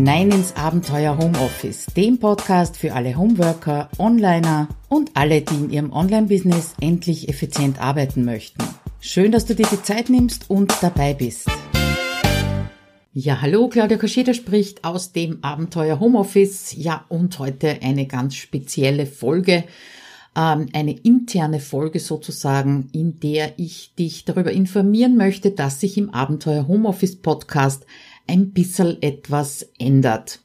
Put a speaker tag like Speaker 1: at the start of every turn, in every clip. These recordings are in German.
Speaker 1: hinein ins Abenteuer Homeoffice, dem Podcast für alle Homeworker, Onliner und alle, die in ihrem Online-Business endlich effizient arbeiten möchten. Schön, dass du dir die Zeit nimmst und dabei bist. Ja, hallo, Claudia Koscheda spricht aus dem Abenteuer Homeoffice. Ja, und heute eine ganz spezielle Folge, ähm, eine interne Folge sozusagen, in der ich dich darüber informieren möchte, dass sich im Abenteuer Homeoffice Podcast ein bisschen etwas ändert.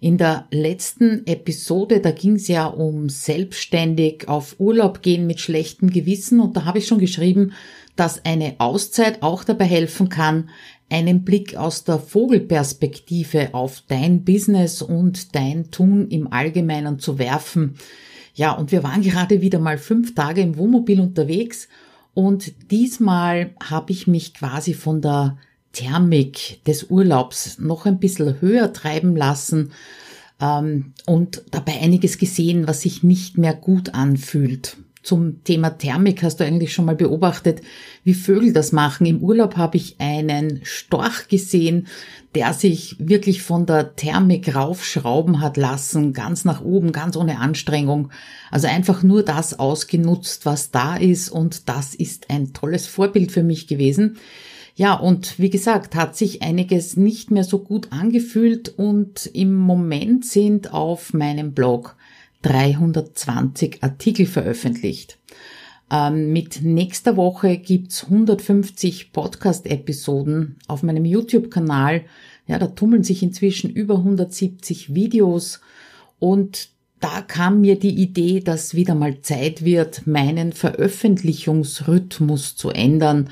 Speaker 1: In der letzten Episode, da ging es ja um selbstständig auf Urlaub gehen mit schlechtem Gewissen und da habe ich schon geschrieben, dass eine Auszeit auch dabei helfen kann, einen Blick aus der Vogelperspektive auf dein Business und dein Tun im Allgemeinen zu werfen. Ja, und wir waren gerade wieder mal fünf Tage im Wohnmobil unterwegs und diesmal habe ich mich quasi von der Thermik des Urlaubs noch ein bisschen höher treiben lassen ähm, und dabei einiges gesehen, was sich nicht mehr gut anfühlt. Zum Thema Thermik hast du eigentlich schon mal beobachtet, wie Vögel das machen. Im Urlaub habe ich einen Storch gesehen, der sich wirklich von der Thermik raufschrauben hat lassen, ganz nach oben, ganz ohne Anstrengung. Also einfach nur das ausgenutzt, was da ist und das ist ein tolles Vorbild für mich gewesen. Ja, und wie gesagt, hat sich einiges nicht mehr so gut angefühlt und im Moment sind auf meinem Blog 320 Artikel veröffentlicht. Ähm, mit nächster Woche gibt's 150 Podcast-Episoden auf meinem YouTube-Kanal. Ja, da tummeln sich inzwischen über 170 Videos und da kam mir die Idee, dass wieder mal Zeit wird, meinen Veröffentlichungsrhythmus zu ändern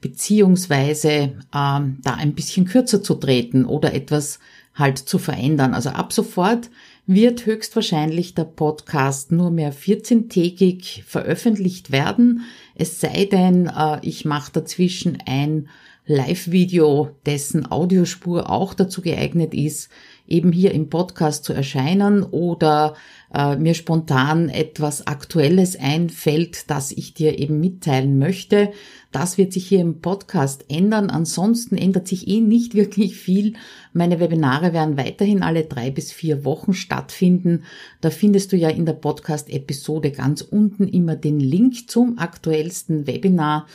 Speaker 1: beziehungsweise ähm, da ein bisschen kürzer zu treten oder etwas halt zu verändern. Also ab sofort wird höchstwahrscheinlich der Podcast nur mehr 14-tägig veröffentlicht werden. Es sei denn, äh, ich mache dazwischen ein Live-Video, dessen Audiospur auch dazu geeignet ist, eben hier im Podcast zu erscheinen oder äh, mir spontan etwas Aktuelles einfällt, das ich dir eben mitteilen möchte. Das wird sich hier im Podcast ändern. Ansonsten ändert sich eh nicht wirklich viel. Meine Webinare werden weiterhin alle drei bis vier Wochen stattfinden. Da findest du ja in der Podcast-Episode ganz unten immer den Link zum aktuellsten Webinar.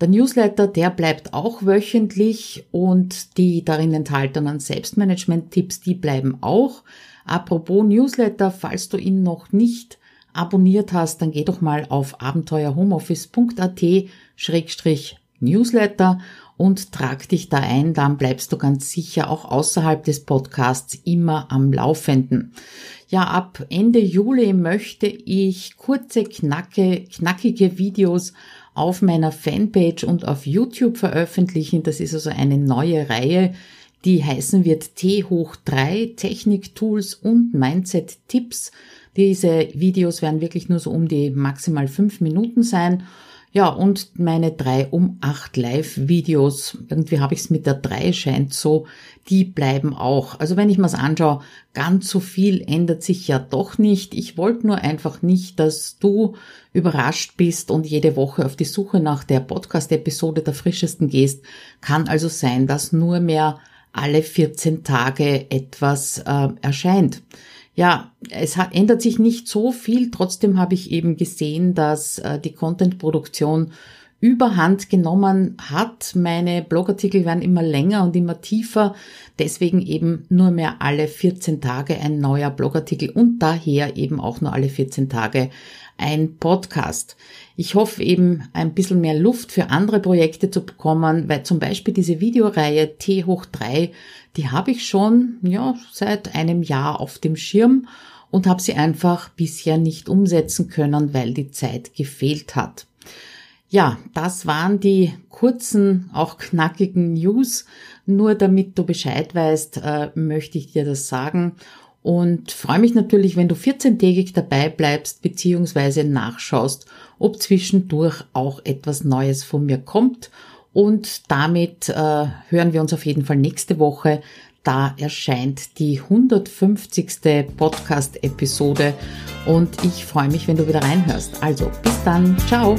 Speaker 1: Der Newsletter, der bleibt auch wöchentlich und die darin enthaltenen Selbstmanagement-Tipps, die bleiben auch. Apropos Newsletter, falls du ihn noch nicht abonniert hast, dann geh doch mal auf abenteuerhomeoffice.at-newsletter und trag dich da ein, dann bleibst du ganz sicher auch außerhalb des Podcasts immer am Laufenden. Ja, ab Ende Juli möchte ich kurze, knacke, knackige Videos auf meiner Fanpage und auf YouTube veröffentlichen. Das ist also eine neue Reihe, die heißen wird T hoch 3 Technik, Tools und Mindset Tipps. Diese Videos werden wirklich nur so um die maximal fünf Minuten sein. Ja, und meine drei um acht Live-Videos, irgendwie habe ich es mit der drei scheint so, die bleiben auch. Also wenn ich mir's anschaue, ganz so viel ändert sich ja doch nicht. Ich wollte nur einfach nicht, dass du überrascht bist und jede Woche auf die Suche nach der Podcast-Episode der frischesten gehst. Kann also sein, dass nur mehr alle 14 Tage etwas äh, erscheint. Ja, es hat, ändert sich nicht so viel. Trotzdem habe ich eben gesehen, dass äh, die Content-Produktion überhand genommen hat. Meine Blogartikel werden immer länger und immer tiefer. Deswegen eben nur mehr alle 14 Tage ein neuer Blogartikel und daher eben auch nur alle 14 Tage ein Podcast. Ich hoffe eben ein bisschen mehr Luft für andere Projekte zu bekommen, weil zum Beispiel diese Videoreihe T hoch 3, die habe ich schon ja, seit einem Jahr auf dem Schirm und habe sie einfach bisher nicht umsetzen können, weil die Zeit gefehlt hat. Ja, das waren die kurzen, auch knackigen News. Nur damit du Bescheid weißt, äh, möchte ich dir das sagen und freue mich natürlich, wenn du 14-tägig dabei bleibst bzw. nachschaust, ob zwischendurch auch etwas Neues von mir kommt. Und damit äh, hören wir uns auf jeden Fall nächste Woche. Da erscheint die 150. Podcast-Episode und ich freue mich, wenn du wieder reinhörst. Also bis dann, ciao!